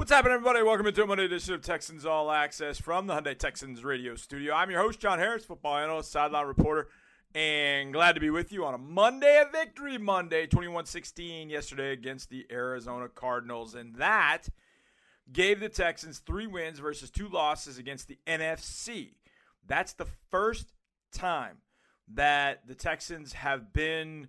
What's happening, everybody? Welcome into a Monday edition of Texans All Access from the Hyundai Texans radio studio. I'm your host, John Harris, football analyst, sideline reporter, and glad to be with you on a Monday, a victory Monday, 21 16 yesterday against the Arizona Cardinals. And that gave the Texans three wins versus two losses against the NFC. That's the first time that the Texans have been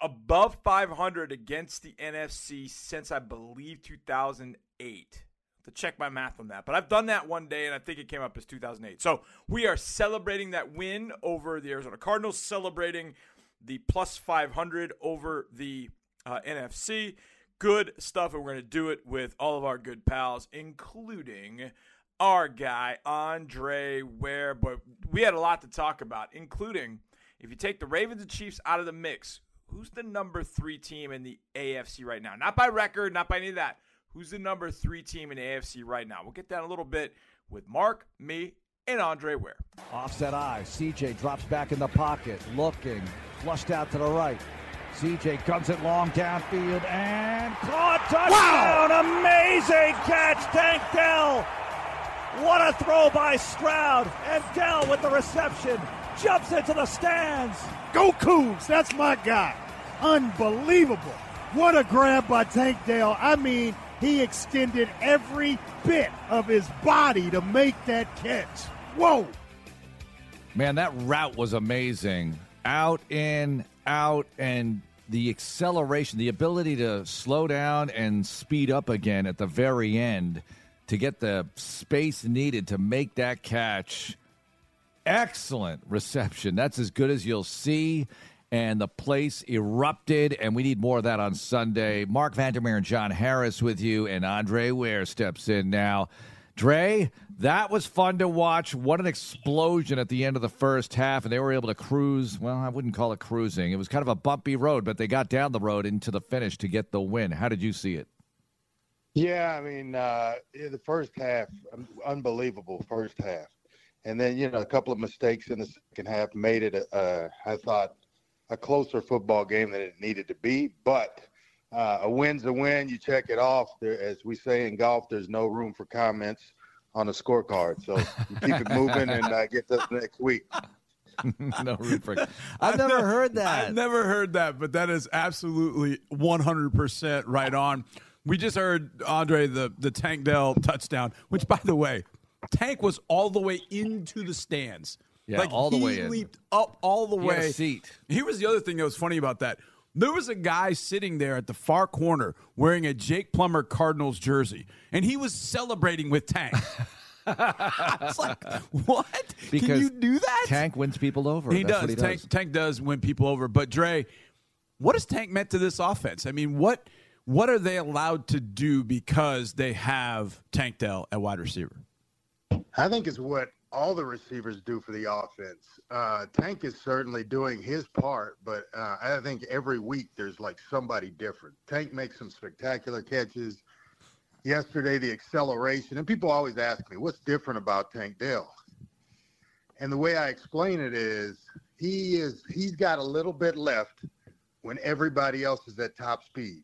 above 500 against the NFC since I believe 2008. To check my math on that, but I've done that one day, and I think it came up as 2008. So we are celebrating that win over the Arizona Cardinals, celebrating the plus 500 over the uh, NFC. Good stuff, and we're going to do it with all of our good pals, including our guy Andre Ware. But we had a lot to talk about, including if you take the Ravens and Chiefs out of the mix, who's the number three team in the AFC right now? Not by record, not by any of that. Who's the number three team in the AFC right now? We'll get that in a little bit with Mark, me, and Andre Ware. Offset I. CJ drops back in the pocket, looking, flushed out to the right. CJ guns it long downfield and caught touchdown! Wow. Amazing catch, Tank Dell. What a throw by Stroud and Dell with the reception jumps into the stands. Go Cougs, that's my guy. Unbelievable. What a grab by Tank Dell. I mean, he extended every bit of his body to make that catch. Whoa. Man, that route was amazing. Out, in, out, and the acceleration, the ability to slow down and speed up again at the very end to get the space needed to make that catch excellent reception. That's as good as you'll see. And the place erupted, and we need more of that on Sunday. Mark Vandermeer and John Harris with you, and Andre Ware steps in now. Dre, that was fun to watch. What an explosion at the end of the first half, and they were able to cruise. Well, I wouldn't call it cruising. It was kind of a bumpy road, but they got down the road into the finish to get the win. How did you see it? Yeah, I mean, uh, the first half, unbelievable first half and then you know a couple of mistakes in the second half made it. Uh, I thought a closer football game than it needed to be, but uh, a win's a win. You check it off. There, as we say in golf, there's no room for comments on the scorecard. So keep it moving and uh, get to the next week. no room for. I've never heard that. I've never heard that, but that is absolutely 100% right on. We just heard Andre the the Tank Dell touchdown, which by the way, Tank was all the way into the stands. Yeah, like all the he way in. leaped up all the He way. seat. Here was the other thing that was funny about that. There was a guy sitting there at the far corner wearing a Jake Plummer Cardinals jersey, and he was celebrating with Tank. I was like, what? Because Can you do that? Tank wins people over. He does. He Tank does. Tank does win people over. But Dre, what has Tank meant to this offense? I mean, what what are they allowed to do because they have Tank Dell at wide receiver? I think it's what all the receivers do for the offense. Uh, Tank is certainly doing his part, but uh, I think every week there's like somebody different. Tank makes some spectacular catches. Yesterday, the acceleration, and people always ask me, what's different about Tank Dell? And the way I explain it is he is he's got a little bit left when everybody else is at top speed.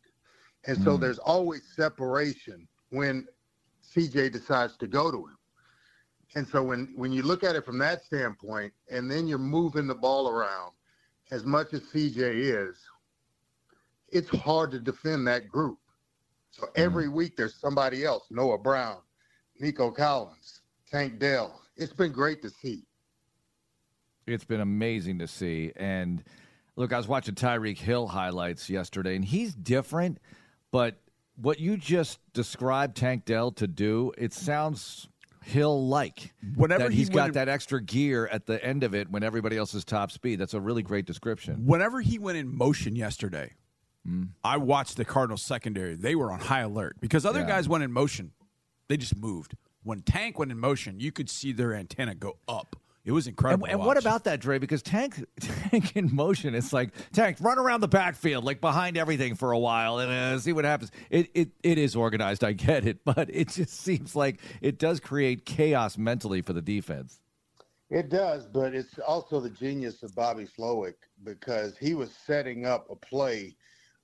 And so there's always separation when CJ decides to go to him. And so when, when you look at it from that standpoint, and then you're moving the ball around as much as CJ is, it's hard to defend that group. So mm-hmm. every week there's somebody else, Noah Brown, Nico Collins, Tank Dell. It's been great to see. It's been amazing to see. And look, I was watching Tyreek Hill highlights yesterday, and he's different, but what you just described Tank Dell to do, it sounds Hill like. Whenever that he he's got went- that extra gear at the end of it when everybody else is top speed. That's a really great description. Whenever he went in motion yesterday, Mm. I watched the Cardinals secondary. They were on high alert because other Yeah. guys went in motion. They just moved. When Tank went in motion, you could see their antenna go up. It was incredible. and to what about that, Dre? Because Tank, Tank in motion, it's like Tank run around the backfield, like behind everything for a while, and uh, see what happens. It, it it is organized, I get it, but it just seems like it does create chaos mentally for the defense. It does, but it's also the genius of Bobby Slowik because he was setting up a play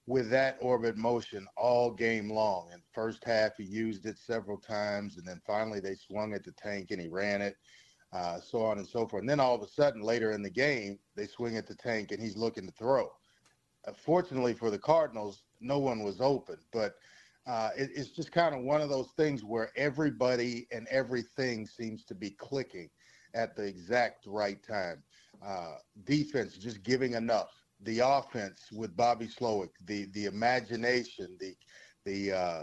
with that orbit motion all game long. In first half, he used it several times, and then finally they swung at the tank and he ran it, uh, so on and so forth. And then all of a sudden, later in the game, they swing at the tank and he's looking to throw. Uh, fortunately for the Cardinals, no one was open, but uh, it, it's just kind of one of those things where everybody and everything seems to be clicking at the exact right time. Uh, defense just giving enough the offense with Bobby Slowik, the the imagination, the the uh,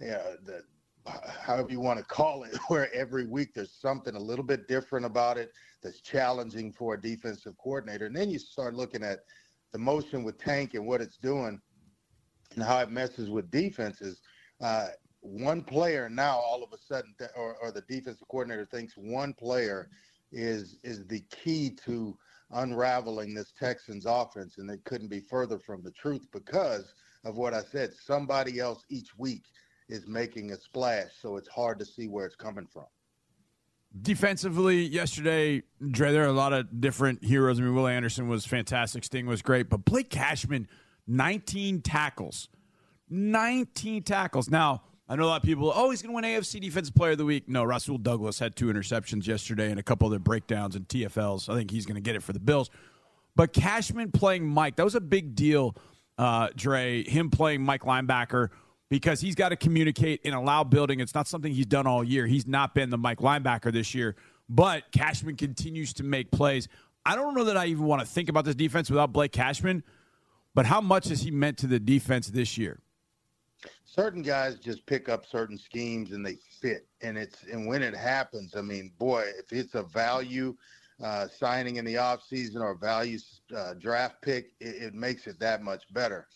yeah, the however you want to call it, where every week there's something a little bit different about it that's challenging for a defensive coordinator. And then you start looking at the motion with Tank and what it's doing and how it messes with defenses. Uh, one player now all of a sudden, or, or the defensive coordinator thinks one player is is the key to unraveling this Texans offense, and it couldn't be further from the truth because of what I said. Somebody else each week is making a splash, so it's hard to see where it's coming from. Defensively, yesterday, Dre, there are a lot of different heroes. I mean, Will Anderson was fantastic. Sting was great, but Blake Cashman, 19 tackles. 19 tackles. Now, I know a lot of people, oh, he's going to win AFC Defensive Player of the Week. No, Rasul Douglas had two interceptions yesterday and a couple other breakdowns and TFLs. I think he's going to get it for the Bills. But Cashman playing Mike, that was a big deal, uh, Dre, him playing Mike linebacker because he's got to communicate in a loud building. It's not something he's done all year. He's not been the Mike linebacker this year, but Cashman continues to make plays. I don't know that I even want to think about this defense without Blake Cashman, but how much has he meant to the defense this year? certain guys just pick up certain schemes and they fit. And it's and when it happens, I mean, boy, if it's a value uh, signing in the offseason or value uh, draft pick, it, it, makes it that much better.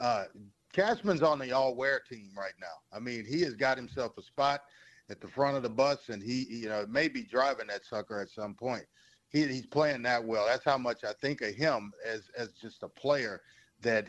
Uh, Cashman's on the all-Ware team right now. I mean, he has got himself a spot at the front of the bus, and he, you know, may be driving that sucker at some point. He, he's playing that well. That's how much I think of him as as just a player that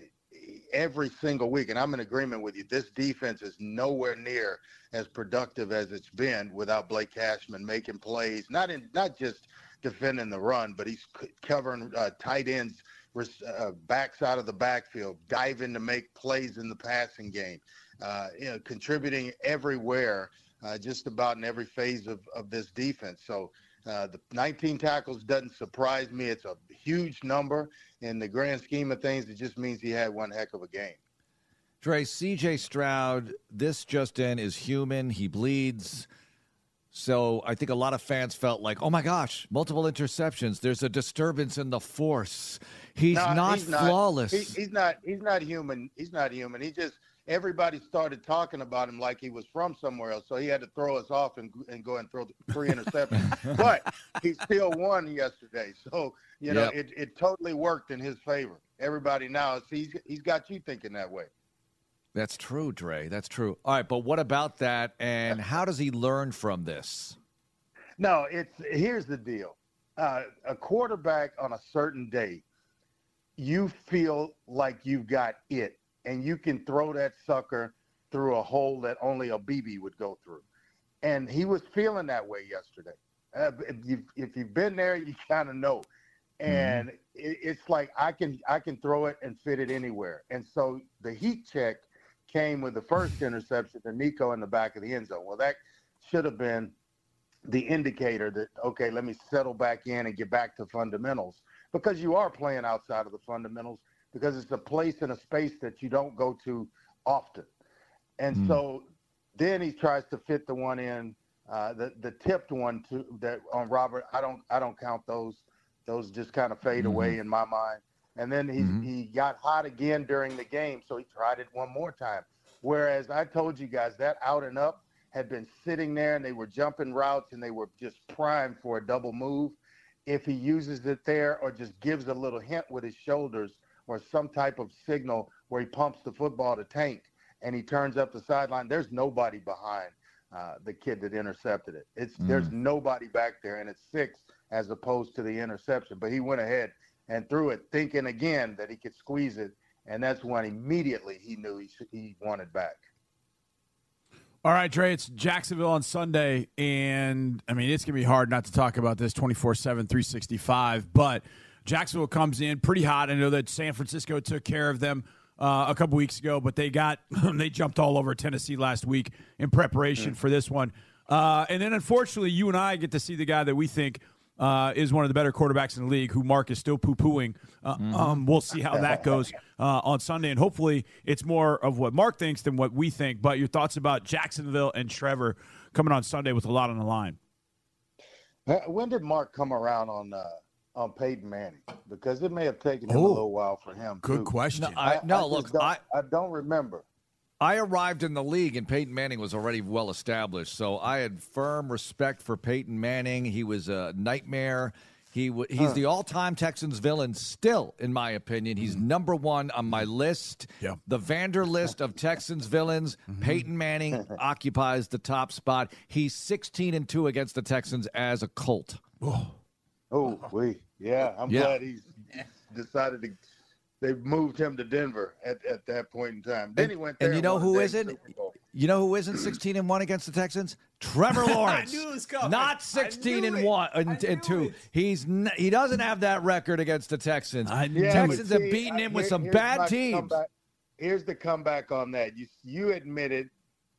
every single week, and I'm in agreement with you. This defense is nowhere near as productive as it's been without Blake Cashman making plays, not in not just defending the run, but he's covering uh, tight ends, uh, backside of the backfield, diving to make plays in the passing game, uh, you know, contributing everywhere, uh, just about in every phase of, of this defense. So uh, the 19 tackles doesn't surprise me. It's a huge number in the grand scheme of things. It just means he had one heck of a game. Dre, CJ Stroud, this just in is human. He bleeds. So I think a lot of fans felt like, oh my gosh, multiple interceptions. There's a disturbance in the force. He's, no, not, he's flawless. He, he's not. He's not human. He's not human. He just everybody started talking about him like he was from somewhere else. So he had to throw us off and, and go and throw three interceptions. but he still won yesterday. So, you know, yep. it, it totally worked in his favor. Everybody now, he's, he's got you thinking that way. That's true, Dre. That's true. All right, but what about that? And how does he learn from this? No, it's here's the deal. Uh, a quarterback on a certain day, you feel like you've got it and you can throw that sucker through a hole that only a BB would go through. And he was feeling that way yesterday. Uh, if, you've, if you've been there, you kind of know. And mm-hmm. it, it's like I can I can throw it and fit it anywhere. And so the heat check came with the first interception to Nico in the back of the end zone. Well, that should have been the indicator that okay, let me settle back in and get back to fundamentals because you are playing outside of the fundamentals because it's a place and a space that you don't go to often. And mm. so then he tries to fit the one in, uh, the the tipped one to that on Robert. I don't I don't count those. Those just kind of fade mm-hmm. away in my mind. And then he mm-hmm. he got hot again during the game, so he tried it one more time. Whereas I told you guys that out and up had been sitting there and they were jumping routes and they were just primed for a double move. If he uses it there or just gives a little hint with his shoulders, or some type of signal where he pumps the football to Tank and he turns up the sideline, there's nobody behind uh, the kid that intercepted it. It's mm. there's nobody back there, and it's six as opposed to the interception. But he went ahead and threw it, thinking again that he could squeeze it, and that's when immediately he knew he he wanted back. All right, Dre, it's Jacksonville on Sunday, and I mean, it's going to be hard not to talk about this 24 7, 365, but Jacksonville comes in pretty hot. I know that San Francisco took care of them. Uh, a couple weeks ago, but they got they jumped all over Tennessee last week in preparation for this one. Uh, and then unfortunately, you and I get to see the guy that we think uh, is one of the better quarterbacks in the league, who Mark is still poo pooing. Uh, um, we'll see how that goes uh, on Sunday, and hopefully it's more of what Mark thinks than what we think. But your thoughts about Jacksonville and Trevor coming on Sunday with a lot on the line? Uh, When did Mark come around on uh, on Peyton Manning? Because it may have taken him Oh, a little while for him. Good too. question. I, no, just look, don't, I, I don't remember. I arrived in the league and Peyton Manning was already well established. So I had firm respect for Peyton Manning. He was a nightmare. He w- he's the all-time Texans villain still, in my opinion. He's mm-hmm. number one on my list. Yeah. The Vander list of Texans villains. Mm-hmm. Peyton Manning occupies the top spot. He's 16 and two against the Texans as a Colt. Oh, oh we yeah. I'm Yeah. glad he's decided to. They moved him to Denver at, at that point in time. Then And- he went there. and you know won a who dang isn't? You know who isn't 16 and 1 against the Texans? Trevor Lawrence. knew it was coming. Not I 16 knew and it. 1 and, and 2. it. He's n- he doesn't have that record against the Texans. I knew Yeah, Texans but have see, beaten I- him with here- some bad teams. comeback. Here's the comeback on that. You you admitted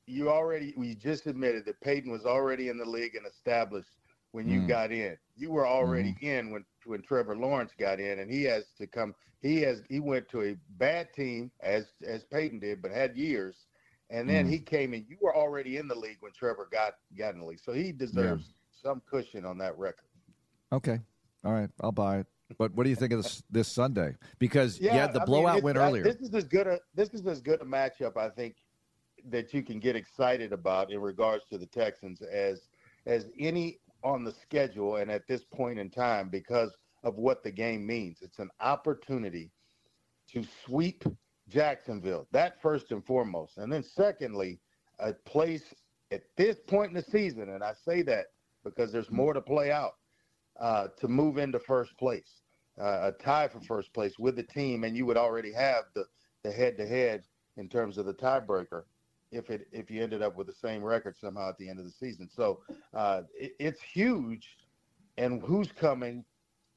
you already we just admitted that Peyton was already in the league and established when you Mm. got in. You were already Mm-hmm. in when when Trevor Lawrence got in, and he has to come. He has he went to a bad team as as Peyton did, but had years, and then Mm. he came in. You were already in the league when Trevor got got in the league, so he deserves some cushion on that record. Okay. All right, I'll buy it. But what do you think of this this Sunday? Because you had the I blowout it's- win I- earlier. This is as good a this is as good a matchup I think that you can get excited about in regards to the Texans as as any on the schedule and at this point in time because of what the game means. It's an opportunity to sweep Jacksonville. That first and foremost. And then secondly, a place at this point in the season, and I say that because there's more to play out, uh, to move into first place uh, a tie for first place with the team, and you would already have the the head to head in terms of the tiebreaker if it if you ended up with the same record somehow at the end of the season. So uh, it, it's huge, and who's coming,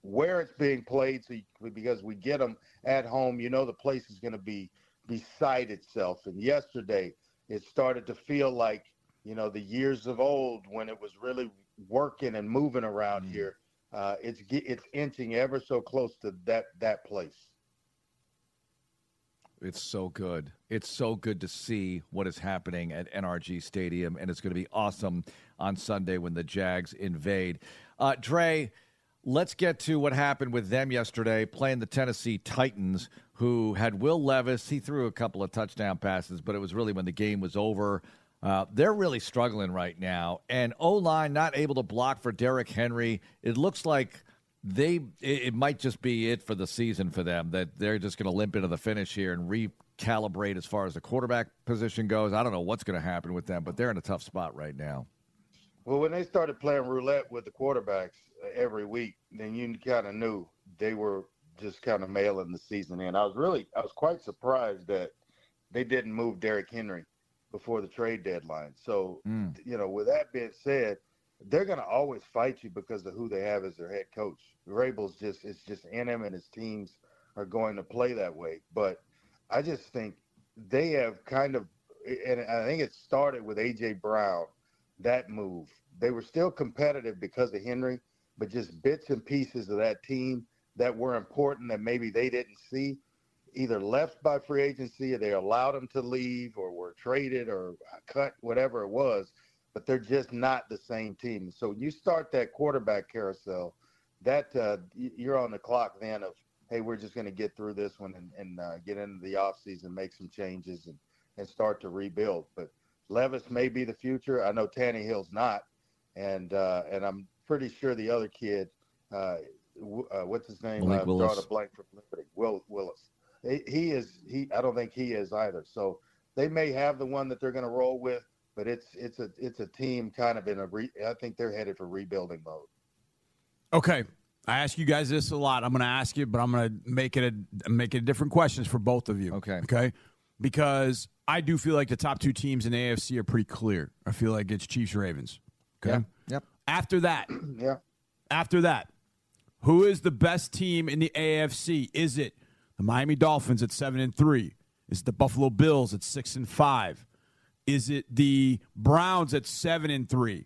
where it's being played, so you, because we get them at home, you know the place is going to be beside itself. And yesterday, it started to feel like you know the years of old when it was really working and moving around here uh, it's it's inching ever so close to that that place. It's so good. It's so good to see what is happening at NRG Stadium, and it's going to be awesome on Sunday when the Jags invade. Uh, Dre, let's get to what happened with them yesterday playing the Tennessee Titans, who had Will Levis. He threw a couple of touchdown passes, but it was really when the game was over. Uh, they're really struggling right now, and O line not able to block for Derrick Henry. It looks like they it, it might just be it for the season for them that they're just going to limp into the finish here and recalibrate as far as the quarterback position goes. I don't know what's going to happen with them, but they're in a tough spot right now. Well, when they started playing roulette with the quarterbacks uh, every week, then you kind of knew they were just kind of mailing the season in. I was really I was quite surprised that they didn't move Derrick Henry before the trade deadline. So, Mm. you know, with that being said, they're going to always fight you because of who they have as their head coach. Vrabel's just it's just in him, and his teams are going to play that way. But I just think they have kind of, and I think it started with AJ Brown, that move. They were still competitive because of Henry, but just bits and pieces of that team that were important that maybe they didn't see either left by free agency or they allowed them to leave or were traded or cut, whatever it was. But they're just not the same team. So when you start that quarterback carousel, that uh, you're on the clock then of, hey, we're just going to get through this one and, and uh, get into the offseason, make some changes, and, and start to rebuild. But Levis may be the future. I know Tannehill's not, and uh, and I'm pretty sure the other kid, uh, w- uh, what's his name? Malik uh, drawing a blank from Liberty. Will Willis. He, he is. He. I don't think he is either. So they may have the one that they're going to roll with, but it's it's a it's a team kind of in a. Re, I think they're headed for rebuilding mode. Okay. I ask you guys this a lot. I'm going to ask you, but I'm going to make it a make it different questions for both of you. Okay. Okay. Because I do feel like the top two teams in AFC are pretty clear. I feel like it's Chiefs Ravens. Okay. Yep. After that, Yeah. after that, who is the best team in the AFC? Is it the Miami Dolphins at seven and three? Is it the Buffalo Bills at six and five? Is it the Browns at seven and three?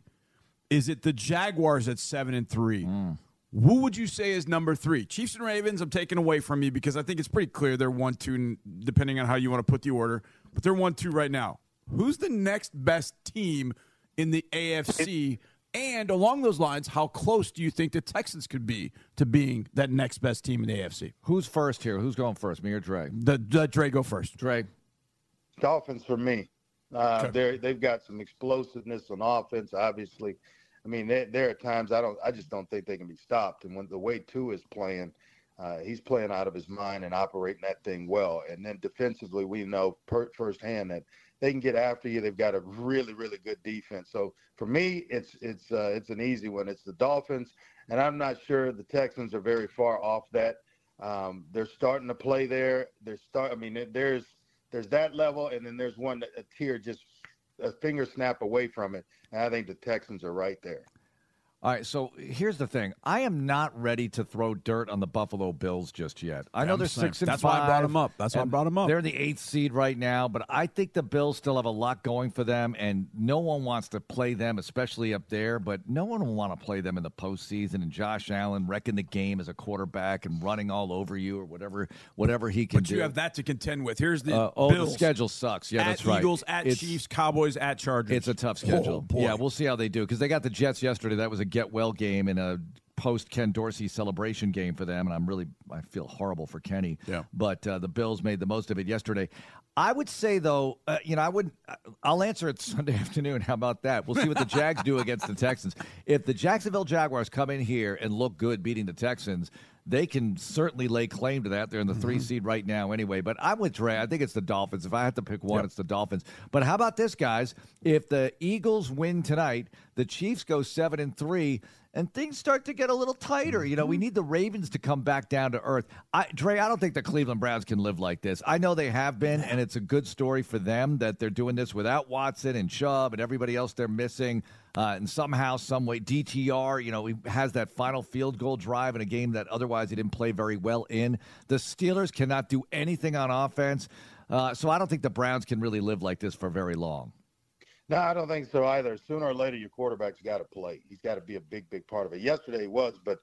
Is it the Jaguars at seven and three? Mm. Who would you say is number three? Chiefs and Ravens, I'm taking away from you because I think it's pretty clear they're one, two, depending on how you want to put the order, but they're one, two right now. Who's the next best team in the AFC? And along those lines, how close do you think the Texans could be to being that next best team in the AFC? Who's first here? Who's going first, me or Dre? The, the Dre go first. Dre. Dolphins for me. Uh, Okay. they're they've got some explosiveness on offense. Obviously, I mean there there are times I don't I just don't think they can be stopped. And when the way two is playing, uh, he's playing out of his mind and operating that thing well. And then defensively, we know per, firsthand that they can get after you. They've got a really really good defense. So for me, it's it's uh, it's an easy one. It's the Dolphins, and I'm not sure the Texans are very far off that. Um, they're starting to play there. They're start. I mean, there's there's that level, and then there's one that a tier just a finger snap away from it. And I think the Texans are right there. All right, so here's the thing. I am not ready to throw dirt on the Buffalo Bills just yet. I know I'm they're saying- six and that's five. why I brought them up. That's why I brought them up. They're the eighth seed right now, but I think the Bills still have a lot going for them, and no one wants to play them, especially up there. But no one will want to play them in the postseason. And Josh Allen wrecking the game as a quarterback and running all over you or whatever, whatever he can But do. you have that to contend with. Here's the uh, oh, Bills. the schedule sucks. Yeah, at that's right. Eagles, at It's- Chiefs, Cowboys, at Chargers. It's a tough schedule. Oh, yeah, we'll see how they do because they got the Jets yesterday. That was a get well game and a post Ken Dorsey celebration game for them, and I'm really I feel horrible for Kenny. Yeah. But uh, the Bills made the most of it yesterday. I would say though, uh, you know, I would. I'll answer it Sunday afternoon. How about that? We'll see what the Jags do against the Texans. If the Jacksonville Jaguars come in here and look good beating the Texans. They can certainly lay claim to that. They're in the three mm-hmm. seed right now, anyway. But I'm with Dre. I think it's the Dolphins. If I had to pick one, Yep. it's the Dolphins. But how about this, guys? If the Eagles win tonight, the Chiefs go seven and three, and things start to get a little tighter. You know, we need the Ravens to come back down to earth. I, Dre, I don't think the Cleveland Browns can live like this. I know they have been, and it's a good story for them that they're doing this without Watson and Chubb and everybody else they're missing. Uh, and somehow, some way, DTR, you know, he has that final field goal drive in a game that otherwise he didn't play very well in. The Steelers cannot do anything on offense. Uh, so I don't think the Browns can really live like this for very long. No, I don't think so either. Sooner or later, your quarterback's got to play. He's got to be a big, big part of it. Yesterday he was, but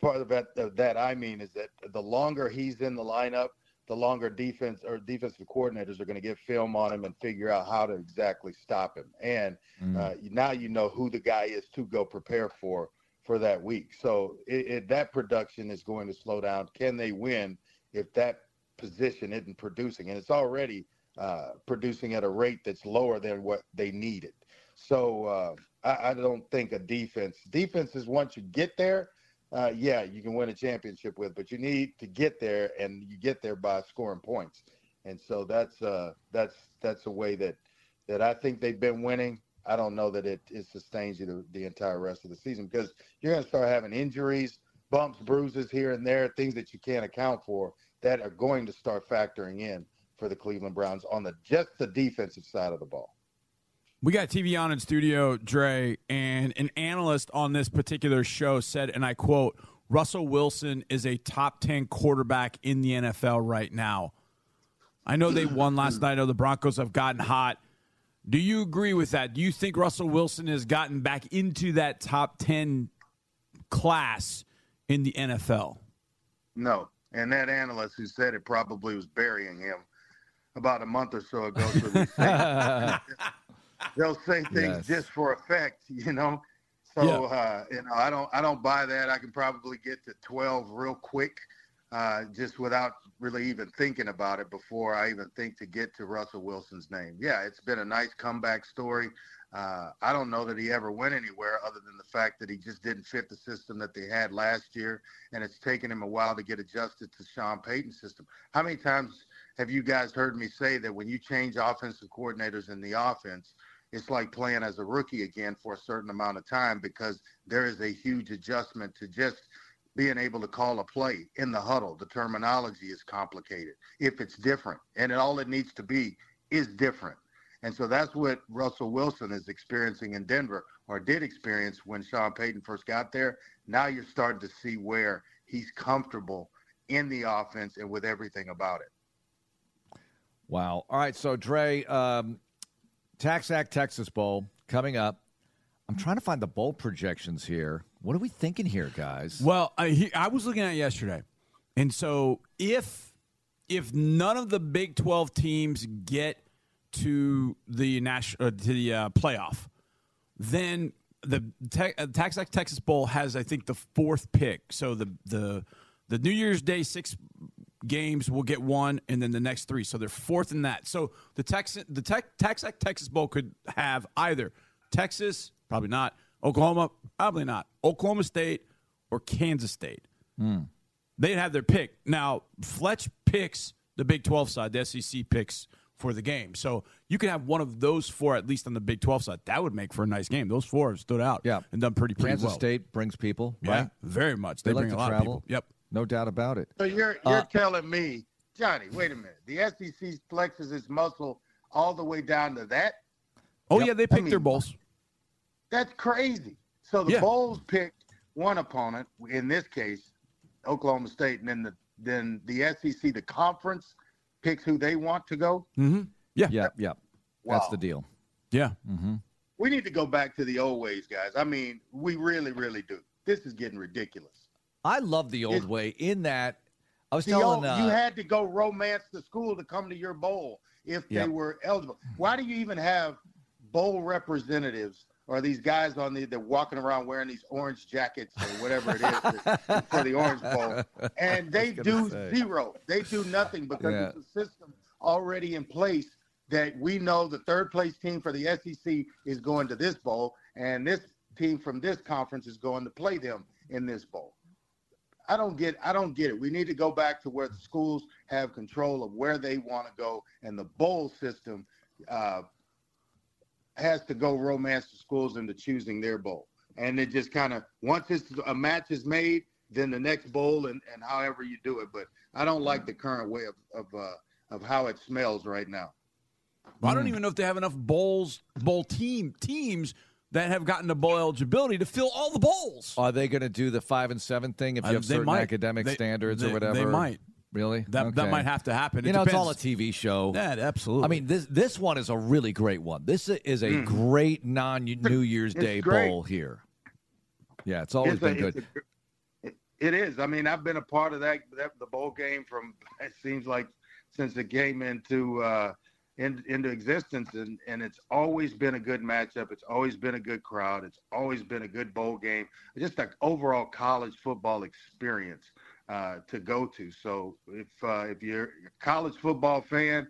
part of that, of that I mean is that the longer he's in the lineup, the longer defense or defensive coordinators are going to get film on him and figure out how to exactly stop him. And uh, now you know who the guy is to go prepare for for that week. So it, it, that production is going to slow down. Can they win if that position isn't producing? And it's already uh, producing at a rate that's lower than what they needed. So uh, I, I don't think a defense defense is once you get there, uh, yeah, you can win a championship with, but you need to get there, and you get there by scoring points. And so that's uh, that's that's a way that that I think they've been winning. I don't know that it, it sustains you the, the entire rest of the season because you're going to start having injuries, bumps, bruises here and there, things that you can't account for that are going to start factoring in for the Cleveland Browns on the just the defensive side of the ball. We got TV on in studio, Dre, and an analyst on this particular show said, and I quote, Russell Wilson is a top 10 quarterback in the NFL right now. I know they won last night. I know the Broncos have gotten hot. Do you agree with that? Do you think Russell Wilson has gotten back into that top 10 class in the NFL? No. And that analyst who said it probably was burying him about a month or so ago. So they say, they'll say things Yes. just for effect, you know. So uh, you know, I don't I don't buy that. I can probably get to twelve real quick, uh, just without really even thinking about it before I even think to get to Russell Wilson's name. Yeah, it's been a nice comeback story. Uh, I don't know that he ever went anywhere other than the fact that he just didn't fit the system that they had last year, and it's taken him a while to get adjusted to Sean Payton's system. How many times have you guys heard me say that when you change offensive coordinators in the offense, it's like playing as a rookie again for a certain amount of time because there is a huge adjustment to just being able to call a play in the huddle. The terminology is complicated if it's different, and all it needs to be is different. And so that's what Russell Wilson is experiencing in Denver, or did experience when Sean Payton first got there. Now you're starting to see where he's comfortable in the offense and with everything about it. Wow. All right. So, Dre, um, TaxAct Texas Bowl coming up. I'm trying to find the bowl projections here. What are we thinking here, guys? Well, I, he, I was looking at it yesterday, and so if if none of the Big Twelve teams get to the national uh, to the uh, playoff, then the te- uh, Texas Bowl has, I think, the fourth pick. So the the the New Year's Day six games will get one, and then the next three. So they're fourth in that. So the Texas the Tex- TaxAct Texas Bowl could have either Texas, probably not, Oklahoma, probably not, Oklahoma State, or Kansas State. They'd have their pick. Now Fletch picks the Big Twelve side. The SEC picks for the game. So you can have one of those four at least on the Big Twelve side. That would make for a nice game. Those four have stood out. Yeah. and done pretty pretty Kansas well. State brings people, yeah, very much. They, They like bring to a lot travel. of people. Yep. No doubt about it. So you're you're Uh, telling me, Johnny? Wait a minute. The SEC flexes its muscle all the way down to that. Oh Yep. yeah, they I picked mean, their bowls. That's crazy. So the Yeah. Bulls picked one opponent, in this case, Oklahoma State, and then the then the SEC, the conference, picks who they want to go. Mm-hmm. Yeah. Yeah, yeah. That's the deal. Yeah. Mm-hmm. We need to go back to the old ways, guys. I mean, we really, really do. This is getting ridiculous. I love the old It's- way in that I was telling old, uh, you had to go romance the school to come to your bowl if Yep. they were eligible. Why do you even have bowl representatives or these guys on the they're walking around wearing these orange jackets or whatever it is for the Orange Bowl, and they do say. zero. They do nothing because Yeah. it's a system already in place that we know the third place team for the SEC is going to this bowl, and this team from this conference is going to play them in this bowl. I don't get I don't get it. We need to go back to where the schools have control of where they want to go, and the bowl system uh, has to go romance the schools into choosing their bowl. And it just kind of once it's a match is made, then the next bowl and, and however you do it. But I don't like the current way of of uh, of how it smells right now. I don't even know if they have enough bowls, bowl team teams that have gotten to bowl eligibility to fill all the bowls. Are they going to do the five and seven thing if you Uh, have they certain might. academic They- standards they- or whatever? they might. Really? That that might have to happen. You It know, it's all a. TV show. Yeah, absolutely. I mean, this this one is a really great one. This is a great non New Year's. It's Day great. bowl here. Yeah, it's always It's been a- good. it's a- it- it is. I mean, I've been a part of that, that the bowl game from it seems like since it came into uh, in, into existence, and and it's always been a good matchup. It's always been a good crowd. It's always been a good bowl game. Just an overall college football experience uh, to go to. So if uh, if you're a college football fan,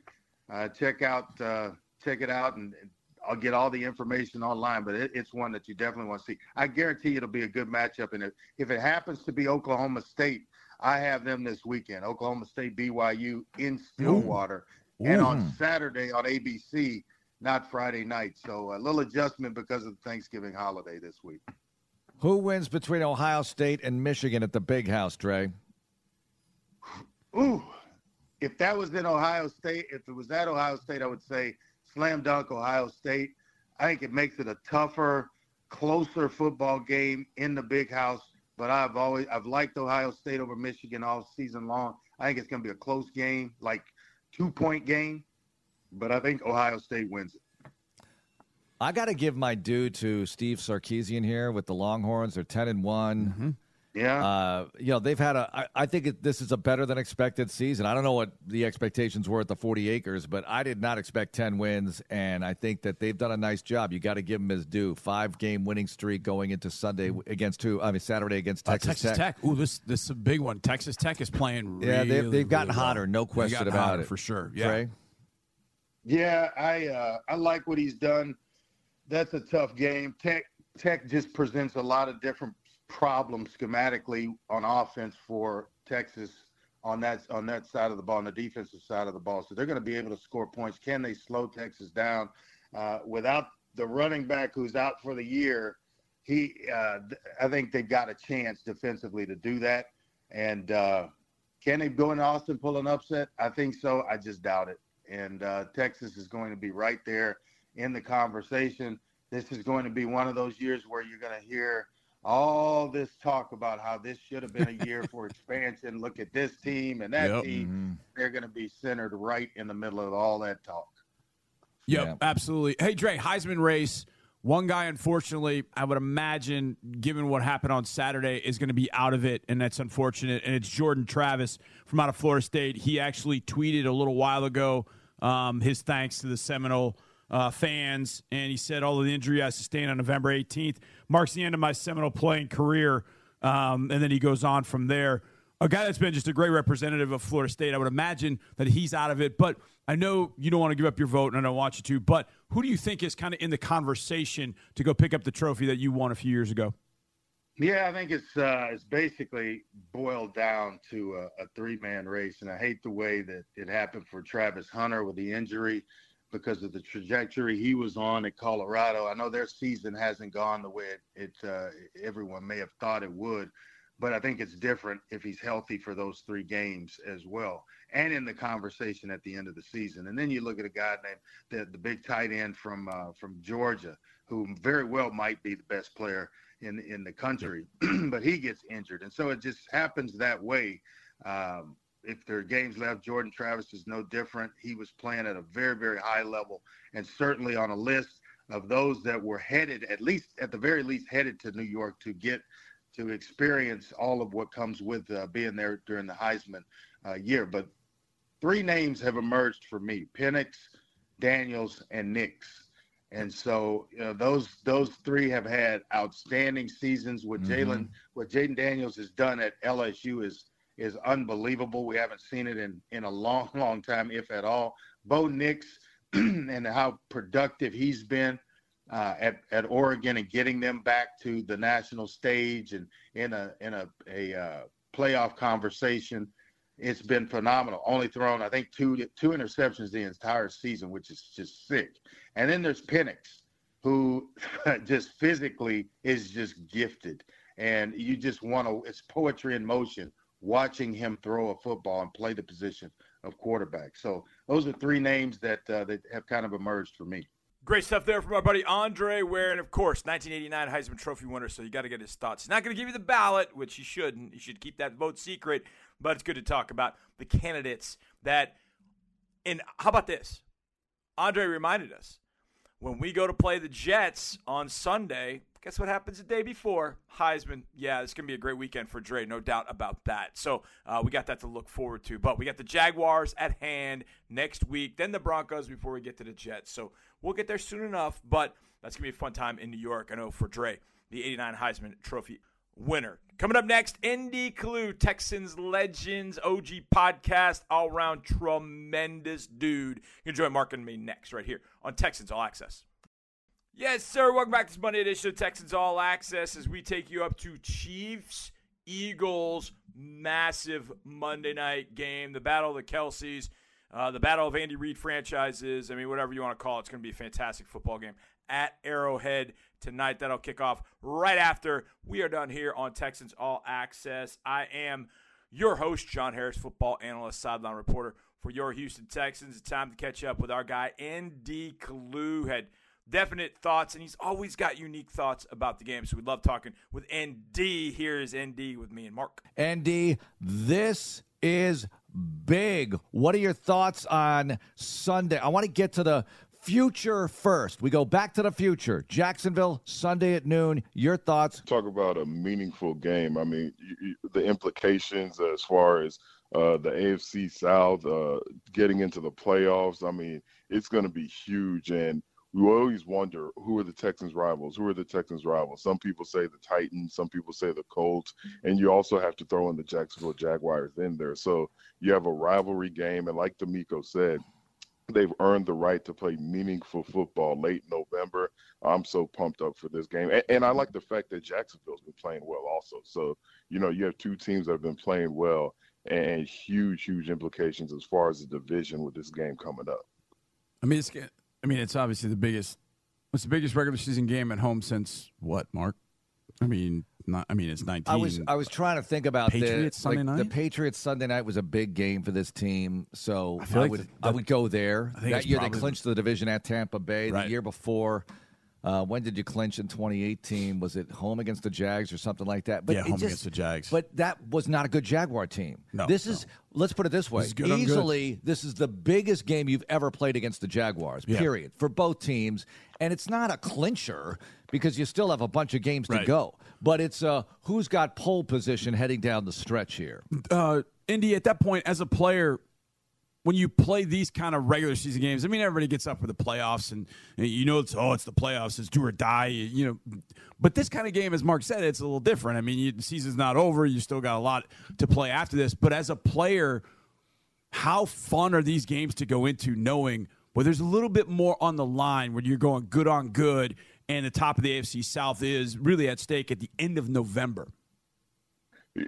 uh, check out uh, check it out and. and I'll get all the information online, but it, it's one that you definitely want to see. I guarantee it'll be a good matchup, and if, if it happens to be Oklahoma State, I have them this weekend. Oklahoma State BYU in Stillwater, and on Saturday on ABC, not Friday night. So a little adjustment because of the Thanksgiving holiday this week. Who wins between Ohio State and Michigan at the Big House, Dre? Ooh, if that was in Ohio State, if it was at Ohio State, I would say slam dunk Ohio State. I think it makes it a tougher, closer football game in the big house. But I've always I've liked Ohio State over Michigan all season long. I think it's going to be a close game, like two point game. But I think Ohio State wins it. I got to give my due to Steve Sarkisian here with the Longhorns. They're ten and one. Mm-hmm. Yeah. Uh, you know they've had a. I, I think it, this is a better than expected season. I don't know what the expectations were at the Forty Acres, but I did not expect ten wins, and I think that they've done a nice job. You got to give them his due. Five game winning streak going into Sunday against two. I mean Saturday against Uh, Texas, Texas Tech. Ooh, this this is a big one. Texas Tech is playing. Yeah, they've they've gotten really well. hotter, no question about hotter it for sure. Yeah. Trey? Yeah, I uh, I like what he's done. That's a tough game. Tech Tech just presents a lot of different problems schematically on offense for Texas on that on that side of the ball, on the defensive side of the ball. So they're going to be able to score points. Can they slow Texas down uh, without the running back who's out for the year? He, uh, I think they've got a chance defensively to do that. And uh, can they go in Austin pull an upset? I think so. I just doubt it and uh, Texas is going to be right there in the conversation. This is going to be one of those years where you're going to hear all this talk about how this should have been a year for expansion. Look at this team and that Yep. team. They're going to be centered right in the middle of all that talk. Yep, Yeah. absolutely. Hey, Dre, Heisman race. One guy, unfortunately, I would imagine, given what happened on Saturday, is going to be out of it, and that's unfortunate. And it's Jordan Travis from out of Florida State. He actually tweeted a little while ago um, his thanks to the Seminole uh, fans, and he said, "All of the injury I sustained on November 18th marks the end of my Seminole playing career." Um, and then he goes on from there a guy that's been just a great representative of Florida State. I would imagine that he's out of it, but I know you don't want to give up your vote, and I don't want you to. But who do you think is kind of in the conversation to go pick up the trophy that you won a few years ago? Yeah, I think it's uh, it's basically boiled down to a, a three man race, and I hate the way that it happened for Travis Hunter with the injury because of the trajectory he was on at Colorado. I know their season hasn't gone the way it, it uh, everyone may have thought it would, but I think it's different if he's healthy for those three games as well, and in the conversation at the end of the season. And then you look at a guy named the, the big tight end from uh, from Georgia, who very well might be the best player in in the country, but he gets injured, and so it just happens that way. Um, if there are games left, Jordan Travis is no different. He was playing at a very very high level, and certainly on a list of those that were headed, at least at the very least, headed to New York to get to experience all of what comes with uh, being there during the Heisman uh, year. But three names have emerged for me: Penix, Daniels, and Nix. And so you know, those those three have had outstanding seasons. What Jalen, what Jayden Daniels has done at LSU is is unbelievable. We haven't seen it in in a long, long time, if at all. Bo Nix and how productive he's been uh, at at Oregon and getting them back to the national stage and in a in a a uh, playoff conversation. It's been phenomenal. Only thrown, I think, two two interceptions the entire season, which is just sick. And then there's Penix, who just physically is just gifted, and you just want to. It's poetry in motion watching him throw a football and play the position of quarterback. So those are three names that uh, that have kind of emerged for me. Great stuff there from our buddy Andre Ware, and of course, 1989 Heisman Trophy winner. So you got to get his thoughts. He's not going to give you the ballot, which he shouldn't. You should keep that vote secret. But it's good to talk about the candidates that. And how about this? Andre reminded us when we go to play the Jets on Sunday. Guess what happens the day before Heisman? Yeah, it's gonna be a great weekend for Dre, no doubt about that. So uh, we got that to look forward to. But we got the Jaguars at hand next week, then the Broncos before we get to the Jets. So we'll get there soon enough. But that's gonna be a fun time in New York. I know for Dre, the '89 Heisman Trophy winner. Coming up next, ND Kalu, Texans Legends OG podcast, all around tremendous dude. You can join Mark and me next, right here on Texans All Access. Yes, sir. Welcome back to this Monday edition of Texans All Access as we take you up to Chiefs Eagles massive Monday night game, the battle of the Kelseys, uh, the battle of Andy Reid franchises. I mean, whatever you want to call it, it's going to be a fantastic football game at Arrowhead tonight. That'll kick off right after we are done here on Texans All Access. I am your host, John Harris, football analyst, sideline reporter for your Houston Texans. It's time to catch up with our guy, ND Kalu. Had definite thoughts, and he's always got unique thoughts about the game. So we love talking with ND. Here is ND with me and Mark. ND, this is big. What are your thoughts on Sunday? I want to get to the future first. We go back to the future. Jacksonville, Sunday at noon. Your thoughts? talk about a meaningful game. I mean, you, you, the implications as far as uh, the AFC South uh, getting into the playoffs. I mean, it's going to be huge. And we always wonder who are the Texans' rivals? Who are the Texans' rivals? Some people say the Titans, some people say the Colts, and you also have to throw in the Jacksonville Jaguars in there. So you have a rivalry game. And like DeMeco said, they've earned the right to play meaningful football late November. I'm so pumped up for this game. And, and, I like the fact that Jacksonville's been playing well also. So, you know, you have two teams that have been playing well and huge, huge implications as far as the division with this game coming up. I mean, it's I mean, it's obviously the biggest. What's the biggest regular season game at home since what, Mark? I mean, not. I mean, it's nineteen. I was I was trying to think about Patriots the, Sunday like, night? The Patriots Sunday night was a big game for this team, so I I, like would the- I would go there. That year they clinched the division at Tampa Bay. Right. The year before, Uh, when did you clinch in 2018? Was it home against the Jags or something like that? But yeah, home just- against the Jags. But that was not a good Jaguar team. No, this is. Let's put it this way: is good easily, this is the biggest game you've ever played against the Jaguars. Yeah. Period for both teams, and it's not a clincher because you still have a bunch of games to go. But it's uh, who's got pole position heading down the stretch here. uh, ND, at that point, as a player, when you play these kind of regular season games, I mean, everybody gets up for the playoffs, and, you know, it's oh, it's the playoffs, it's do or die, you, you know. But this kind of game, as Mark said, it's a little different. I mean, you, the season's not over; you still got a lot to play after this. But as a player, how fun are these games to go into, knowing well, there's a little bit more on the line when you're going good on good, and the top of the AFC South is really at stake at the end of November.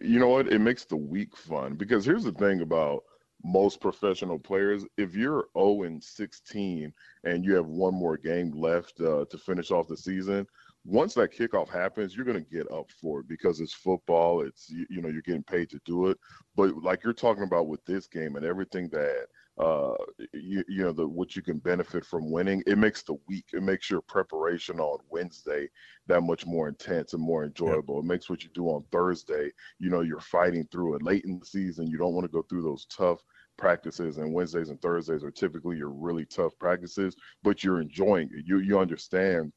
You know what? It makes the week fun because here's the thing about most professional players. If you're 0 and 16 and you have one more game left uh, to finish off the season, once that kickoff happens, you're going to get up for it because it's football. It's you, you know you're getting paid to do it. But like you're talking about with this game and everything that uh you, you know the what you can benefit from winning, it makes the week. It makes your preparation on Wednesday that much more intense and more enjoyable. It makes what you do on Thursday, you know, you're fighting through it late in the season. You don't want to go through those tough practices and Wednesdays and Thursdays are typically your really tough practices, but you're enjoying it. You you understand,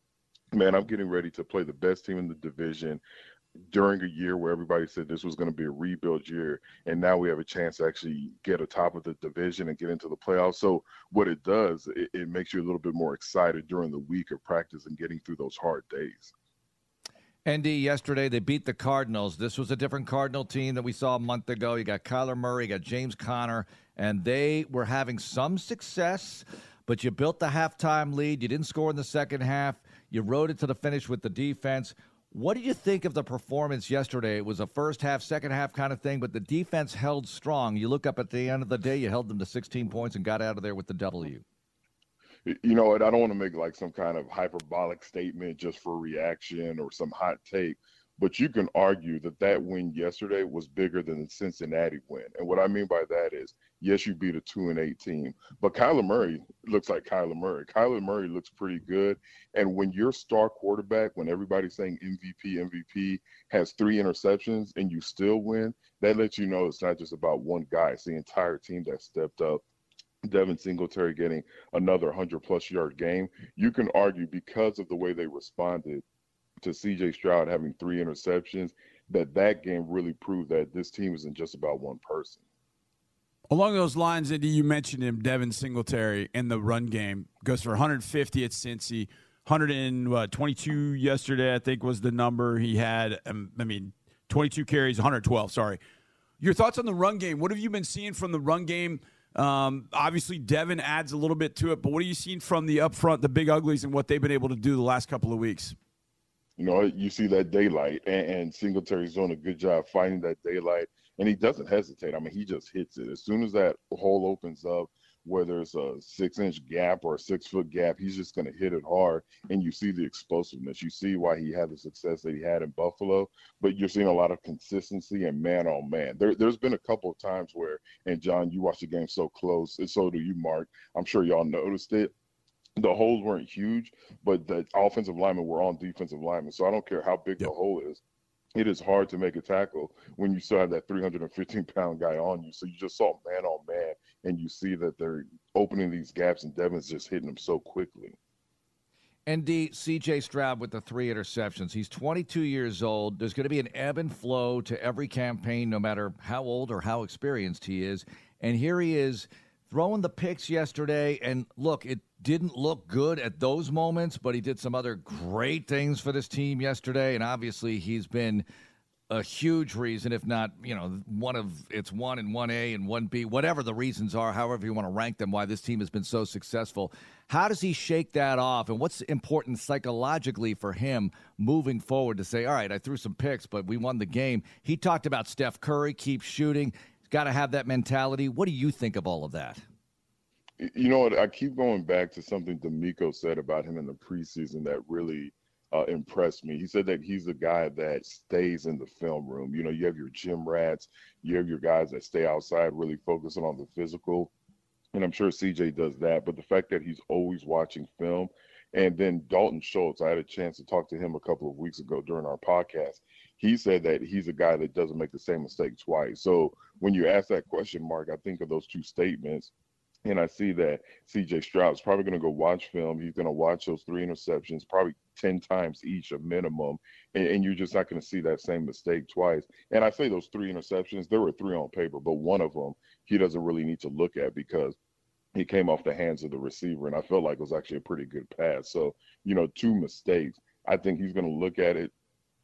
man, I'm getting ready to play the best team in the division during a year where everybody said this was going to be a rebuild year and now we have a chance to actually get atop of the division and get into the playoffs so what it does it, it makes you a little bit more excited during the week of practice and getting through those hard days ND yesterday they beat the Cardinals. This was a different Cardinal team that we saw a month ago. You got Kyler Murray, you got James Conner, and they were having some success. But you built the halftime lead. You didn't score in the second half. You rode it to the finish with the defense. What did you think of the performance yesterday? It was a first half, second half kind of thing, but the defense held strong. You look up at the end of the day, you held them to 16 points and got out of there with the W. you know what i don't want to make like some kind of hyperbolic statement just for reaction or some hot take but you can argue that that win yesterday was bigger than the cincinnati win and what i mean by that is yes you beat a 2 and 8 team but kyler murray looks like kyler murray. Kyler murray looks pretty good. And when your star quarterback when everybody's saying mvp mvp has three interceptions and you still win that lets you know it's not just about one guy. It's the entire team that stepped up. Devin Singletary getting another 100 plus yard game. You can argue because of the way they responded to CJ Stroud having three interceptions that that game really proved that this team isn't just about one person. Along those lines, ND, you mentioned him, Devin Singletary, in the run game goes for 150 at Cincy, 122 yesterday. I think was the number he had. Um, I mean, 22 carries, 112. Sorry. Your thoughts on the run game? What have you been seeing from the run game? Um, obviously, Devin adds a little bit to it, but what are you seeing from the up front, the big uglies, and what they've been able to do the last couple of weeks? You know, you see that daylight, and, and Singletary's doing a good job finding that daylight, and he doesn't hesitate. I mean, he just hits it as soon as that hole opens up. Whether it's a six-inch gap or a six-foot gap, he's just going to hit it hard, and you see the explosiveness. You see why he had the success that he had in Buffalo, but you're seeing a lot of consistency and man on man. There, there's been a couple of times where, and John, you watch the game so close, and so do you, Mark. I'm sure y'all noticed it the holes weren't huge, but the offensive linemen were on defensive linemen. So I don't care how big Yep. the hole is. It is hard to make a tackle when you still have that 315 pound guy on you. So you just saw man on man, and you see that they're opening these gaps, and Devin's just hitting them so quickly. ND CJ Stroud with the three interceptions. He's 22 years old. There's going to be an ebb and flow to every campaign, no matter how old or how experienced he is. And here he is throwing the picks yesterday. And look, it didn't look good at those moments, but he did some other great things for this team yesterday. And obviously, he's been a huge reason, if not, you know, one of it's one and one A and one B, whatever the reasons are, however you want to rank them, why this team has been so successful. How does he shake that off? And what's important psychologically for him moving forward to say, all right, I threw some picks, but we won the game? He talked about Steph Curry, keep shooting. He's got to have that mentality. What do you think of all of that? You know what? I keep going back to something DeMeco said about him in the preseason that really uh, impressed me. He said that he's a guy that stays in the film room. You know, you have your gym rats, you have your guys that stay outside, really focusing on the physical. And I'm sure CJ does that. But the fact that he's always watching film And then Dalton Schultz, I had a chance to talk to him a couple of weeks ago during our podcast. He said that he's a guy that doesn't make the same mistake twice. So when you ask that question, Mark, I think of those two statements and I see that CJ Stroud's probably going to go watch film. He's going to watch those three interceptions probably 10 times each, a minimum. And, and you're just not going to see that same mistake twice. And I say those three interceptions, there were three on paper, but one of them he doesn't really need to look at because he came off the hands of the receiver. And I felt like it was actually a pretty good pass. So, you know, two mistakes. I think he's going to look at it,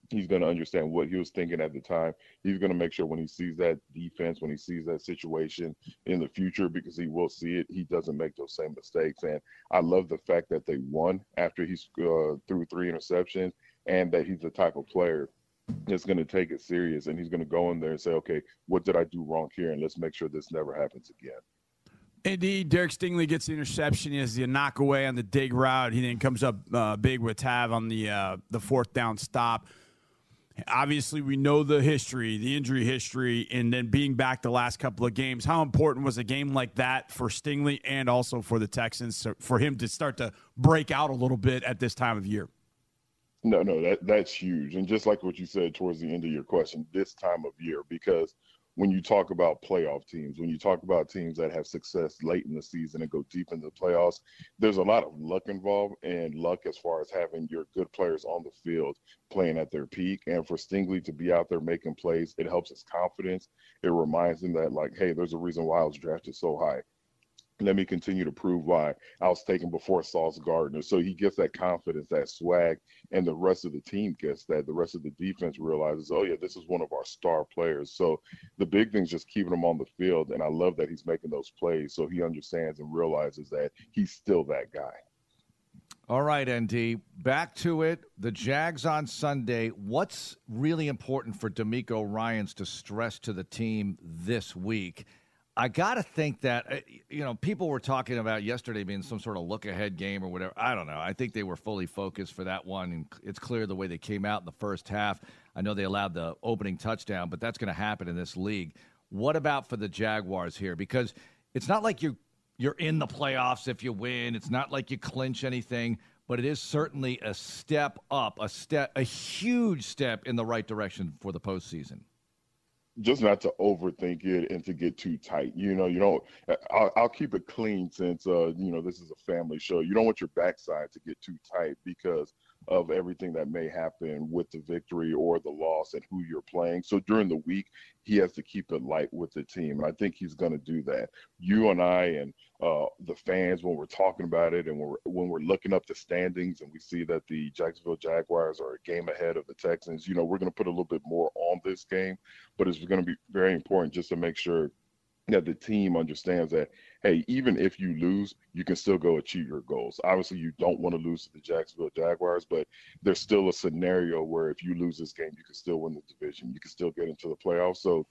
he's going to understand what he was thinking at the time. He's going to make sure when he sees that defense, when he sees that situation in the future, because he will see it, he doesn't make those same mistakes. And I love the fact that they won after he uh, threw three interceptions, and that he's the type of player that's going to take it serious, and he's going to go in there and say, okay, what did I do wrong here, and let's make sure this never happens again. ND, Derek Stingley gets the interception. He has the knock away on the dig route. He then comes up uh, big with Tav on the uh, the fourth down stop. Obviously, we know the history, the injury history, and then being back the last couple of games. How important was a game like that for Stingley and also for the Texans for him to start to break out a little bit at this time of year? No, no, that that's huge. And just like what you said towards the end of your question, this time of year, because – when you talk about playoff teams, when you talk about teams that have success late in the season and go deep into the playoffs, there's a lot of luck involved and luck as far as having your good players on the field playing at their peak. And for Stingley to be out there making plays, it helps his confidence. It reminds him that, like, hey, there's a reason why I was drafted so high let me continue to prove why I was taken before Sauce Gardner. So he gets that confidence, that swag, and the rest of the team gets that. The rest of the defense realizes, oh, yeah, this is one of our star players. So the big thing is just keeping him on the field. And I love that he's making those plays. So he understands and realizes that he's still that guy. All right, ND. Back to it. The Jags on Sunday. What's really important for DeMeco Ryans to stress to the team this week? I got to think that, uh, you know, people were talking about yesterday being some sort of look ahead game or whatever. I don't know. I think they were fully focused for that one. And it's clear the way they came out in the first half. I know they allowed the opening touchdown, but that's going to happen in this league. What about for the Jaguars here? Because it's not like you you're in the playoffs if you win. It's not like you clinch anything, but it is certainly a step up, a step, a huge step in the right direction for the postseason just not to overthink it and to get too tight. You know, you don't. I'll, I'll keep it clean since uh, you know this is a family show. You don't want your backside to get too tight because of everything that may happen with the victory or the loss and who you're playing. So during the week, he has to keep it light with the team. And I think he's going to do that. You and I and uh, the fans, when we're talking about it and we're, when we're looking up the standings and we see that the Jacksonville Jaguars are a game ahead of the Texans, you know, we're going to put a little bit more on this game. But it's going to be very important just to make sure that the team understands that hey, even if you lose, you can still go achieve your goals. Obviously, you don't want to lose to the Jacksonville Jaguars, but there's still a scenario where if you lose this game, you can still win the division. You can still get into the playoffs. So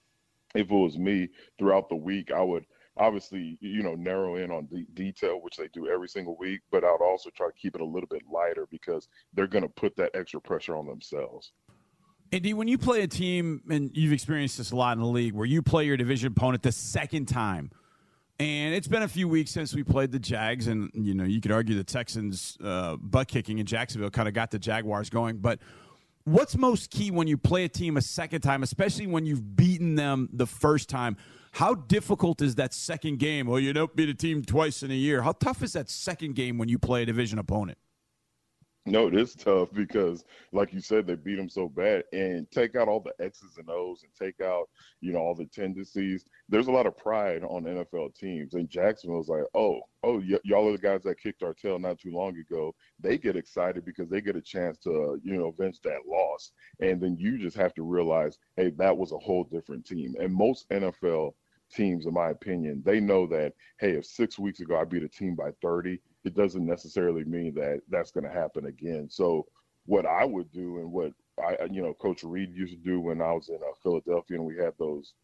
if it was me throughout the week, I would obviously, you know, narrow in on the detail, which they do every single week, but I'd also try to keep it a little bit lighter because they're going to put that extra pressure on themselves. ND, when you play a team, and you've experienced this a lot in the league, where you play your division opponent the second time, and it's been a few weeks since we played the Jags, and you know you could argue the Texans' uh, butt kicking in Jacksonville kind of got the Jaguars going. But what's most key when you play a team a second time, especially when you've beaten them the first time? How difficult is that second game? Well, you don't beat a team twice in a year. How tough is that second game when you play a division opponent? No, it is tough because, like you said, they beat them so bad. And take out all the X's and O's and take out, you know, all the tendencies. There's a lot of pride on NFL teams. And Jacksonville's like, oh, oh, y- y'all are the guys that kicked our tail not too long ago. They get excited because they get a chance to, uh, you know, avenge that loss. And then you just have to realize, hey, that was a whole different team. And most NFL teams, in my opinion, they know that, hey, if six weeks ago I beat a team by 30, it doesn't necessarily mean that that's going to happen again. So what I would do and what I, you know, Coach Reid used to do when I was in uh, Philadelphia and we had those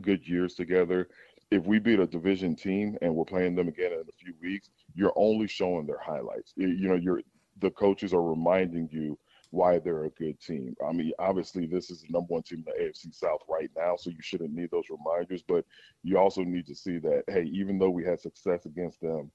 good years together. If we beat a division team and we're playing them again in a few weeks, you're only showing their highlights. You know, you're the coaches are reminding you why they're a good team. I mean, obviously, this is the number one team in the AFC South right now, so you shouldn't need those reminders. But you also need to see that, hey, even though we had success against them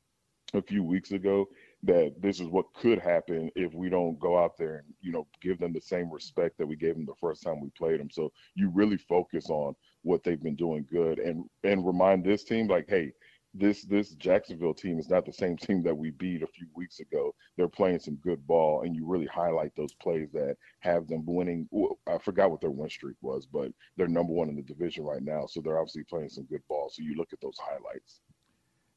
a few weeks ago, that this is what could happen if we don't go out there and you know give them the same respect that we gave them the first time we played them. So you really focus on what they've been doing good and and remind this team like, hey, this this Jacksonville team is not the same team that we beat a few weeks ago. They're playing some good ball, and you really highlight those plays that have them winning. I forgot what their win streak was, but they're number one in the division right now, so they're obviously playing some good ball. So you look at those highlights.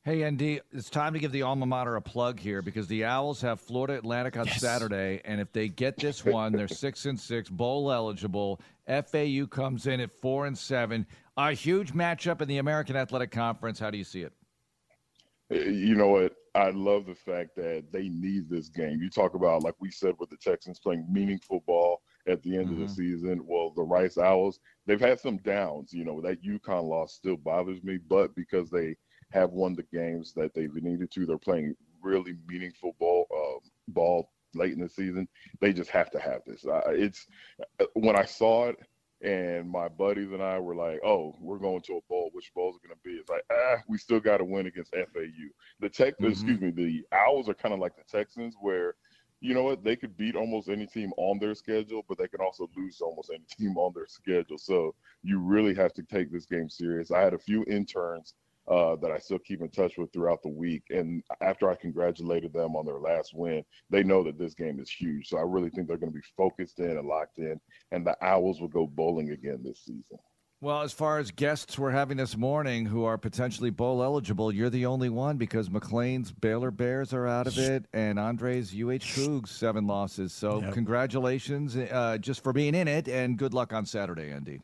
Hey, ND, it's time to give the alma mater a plug here because the Owls have Florida Atlantic on yes. Saturday, and if they get this one, they're six and six, bowl eligible. FAU comes in at four and seven. A huge matchup in the American Athletic Conference. How do you see it? You know what? I love the fact that they need this game. You talk about, like we said, with the Texans playing meaningful ball at the end mm-hmm. of the mm-hmm. season. Well, the Rice Owls, they've had some downs. You know, that UConn loss still bothers me, but because they have won the games that they've needed to, they're playing really meaningful ball, uh, ball late in the season. They just have to have this. Uh, it's when I saw it, and my buddies and I were like, "Oh, we're going to a bowl. Which bowl is going to be?" It's like, ah, we still got to win against FAU. The Tech, mm-hmm. excuse me, the Owls are kind of like the Texans, where you know what, they could beat almost any team on their schedule, but they can also lose almost any team on their schedule. So you really have to take this game serious. I had a few interns uh, that I still keep in touch with throughout the week. And after I congratulated them on their last win, they know that this game is huge. So I really think they're going to be focused in and locked in, and the Owls will go bowling again this season. Well, as far as guests we're having this morning who are potentially bowl eligible, you're the only one because McClain's Baylor Bears are out of it, and Andre's UH Cougs seven losses. So yep. congratulations uh, just for being in it, and good luck on Saturday, ND.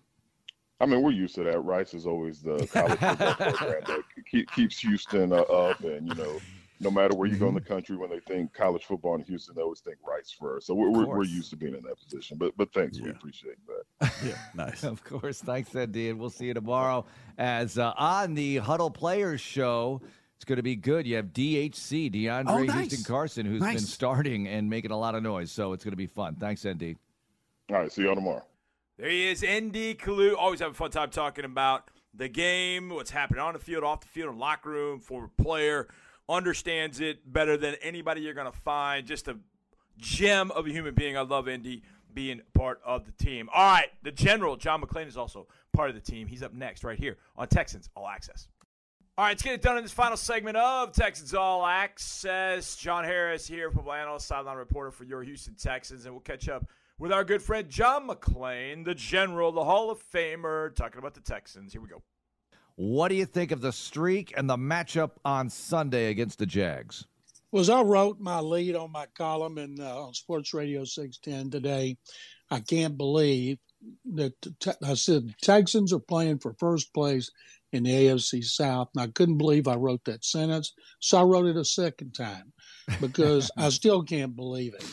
I mean, we're used to that. Rice is always the college football program that keep, keeps Houston uh, up, and you know, no matter where you go in the mm-hmm. country, when they think college football in Houston, they always think Rice first. So we're, we're, we're, used to being in that position. But but thanks, yeah. we appreciate that. Yeah, nice. of course, thanks, ND, and we'll see you tomorrow as uh, on the Huddle Players Show. It's going to be good. You have DHC, DeAndre oh, nice. Houston Carson, who's nice. been starting and making a lot of noise. So it's going to be fun. Thanks, ND. All right, see y'all tomorrow. There he is, ND Kalu. Always have a fun time talking about the game, what's happening on the field, off the field, in locker room. Former player understands it better than anybody you're going to find. Just a gem of a human being. I love ND being part of the team. All right, the general John McClain is also part of the team. He's up next right here on Texans All Access. All right, let's get it done in this final segment of Texans All Access. John Harris here, football analyst, sideline reporter for your Houston Texans, and we'll catch up with our good friend John McClain, the general, the Hall of Famer, talking about the Texans. Here we go. What do you think of the streak and the matchup on Sunday against the Jags? Was I wrote my lead on my column in uh, on Sports Radio 610 today. I can't believe that I said Texans are playing for first place in the AFC South, and I couldn't believe I wrote that sentence, so I wrote it a second time because I still can't believe it.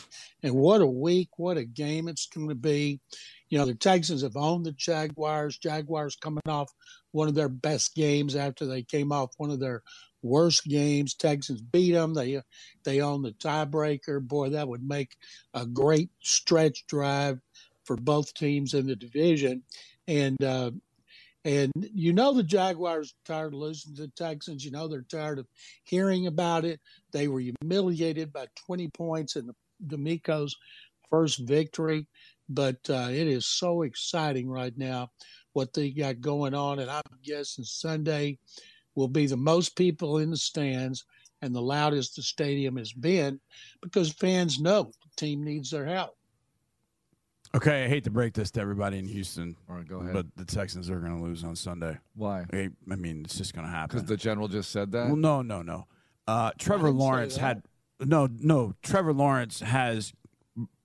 And what a week, what a game it's going to be. You know, the Texans have owned the Jaguars. Jaguars coming off one of their best games after they came off one of their worst games. Texans beat them. They they own the tiebreaker. Boy, that would make a great stretch drive for both teams in the division. And uh, and you know the Jaguars are tired of losing to the Texans. You know they're tired of hearing about it. They were humiliated by 20 points in the DeMeco's first victory. But uh, it is so exciting right now what they got going on. And I'm guessing Sunday will be the most people in the stands and the loudest the stadium has been because fans know the team needs their help. Okay, I hate to break this to everybody in Houston. All right, go ahead. But the Texans are going to lose on Sunday. Why? I, I mean, it's just going to happen. Because the general just said that. Well, no, no, no. Uh, Trevor Lawrence had no, no. Trevor Lawrence has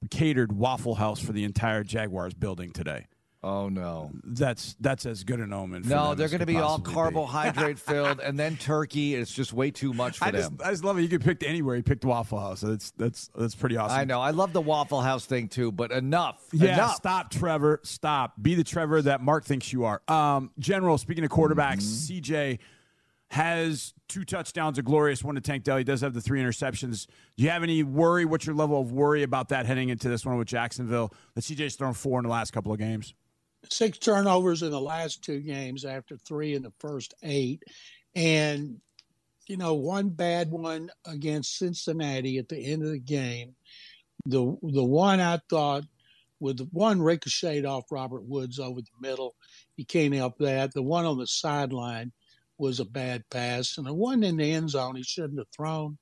catered Waffle House for the entire Jaguars building today. Oh no, that's that's as good an omen. no, they're going to be all carbohydrate filled, and then turkey. It's just way too much for I them. Just, I just love it. You could pick anywhere. He picked Waffle House. That's that's that's pretty awesome. I know. I love the Waffle House thing too, but enough. Yeah, enough. stop, Trevor. Stop. Be the Trevor that Mark thinks you are. Um, General. Speaking of quarterbacks, mm-hmm. CJ has two touchdowns, a glorious one to Tank Dell. He does have the three interceptions. Do you have any worry? What's your level of worry about that heading into this one with Jacksonville? That CJ's thrown four in the last couple of games six turnovers in the last two games after three in the first eight. And you know, one bad one against Cincinnati at the end of the game. The the one I thought with one ricocheted off Robert Woods over the middle. He can't help that. The one on the sideline was a bad pass, and the one in the end zone he shouldn't have thrown.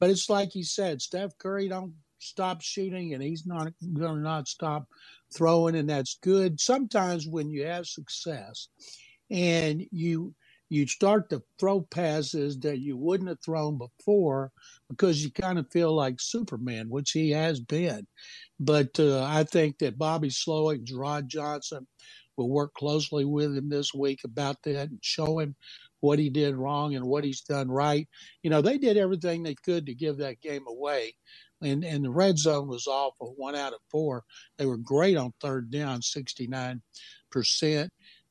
But it's like he said, Steph Curry don't stop shooting, and he's not going to not stop throwing, and that's good. Sometimes when you have success, and you you start to throw passes that you wouldn't have thrown before because you kind of feel like Superman, which he has been. But uh, I think that Bobby Slowik, Jerrod Johnson will work closely with him this week about that and show him what he did wrong and what he's done right. You know, they did everything they could to give that game away. And, and the red zone was awful, one out of four. They were great on third down, 69%.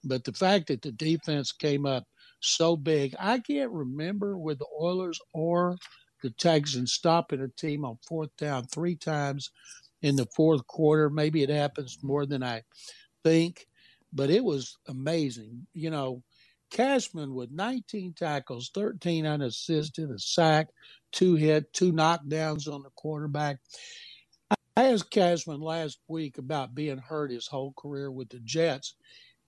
But the fact that the defense came up so big. I can't remember with the Oilers or the Texans stopping a team on fourth down three times in the fourth quarter. Maybe it happens more than I think, but it was amazing. You know, Cashman with 19 tackles, 13 unassisted, a sack, two hit, two knockdowns on the quarterback. I asked Cashman last week about being hurt his whole career with the Jets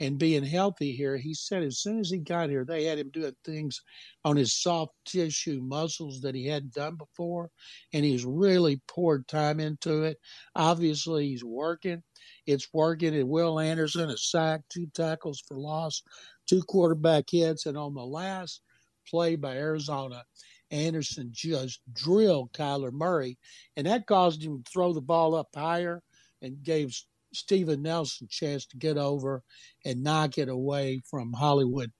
and being healthy here, he said as soon as he got here, they had him doing things on his soft tissue muscles that he hadn't done before, and he's really poured time into it. Obviously, he's working. It's working. And Will Anderson, a sack, two tackles for loss, two quarterback hits, and on the last play by Arizona, Anderson just drilled Kyler Murray, and that caused him to throw the ball up higher and gave Steven Nelson a chance to get over and knock it away from Hollywood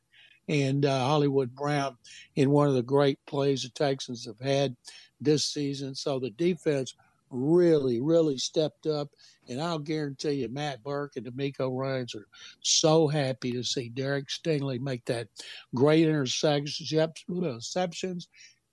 and uh, Hollywood Brown in one of the great plays the Texans have had this season. So the defense really, really stepped up. And I'll guarantee you, Matt Burke and DeMeco Ryans are so happy to see Derek Stingley make that great interception, interceptions,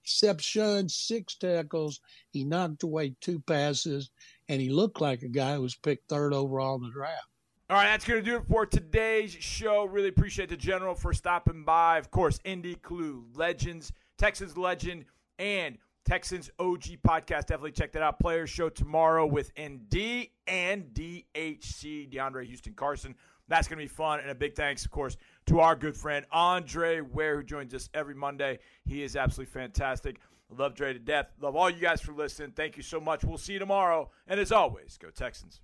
Exception, six tackles. He knocked away two passes, and he looked like a guy who was picked third overall in the draft. All right, that's going to do it for today's show. Really appreciate the general for stopping by. Of course, ND Kalu, Legends, Texas Legend, and Texans OG podcast. Definitely check that out. Players show tomorrow with ND and DHC, DeAndre Houston Carson. That's going to be fun. And a big thanks, of course, to our good friend Andre Ware, who joins us every Monday. He is absolutely fantastic. Love Dre to death. Love all you guys for listening. Thank you so much. We'll see you tomorrow. And as always, go Texans.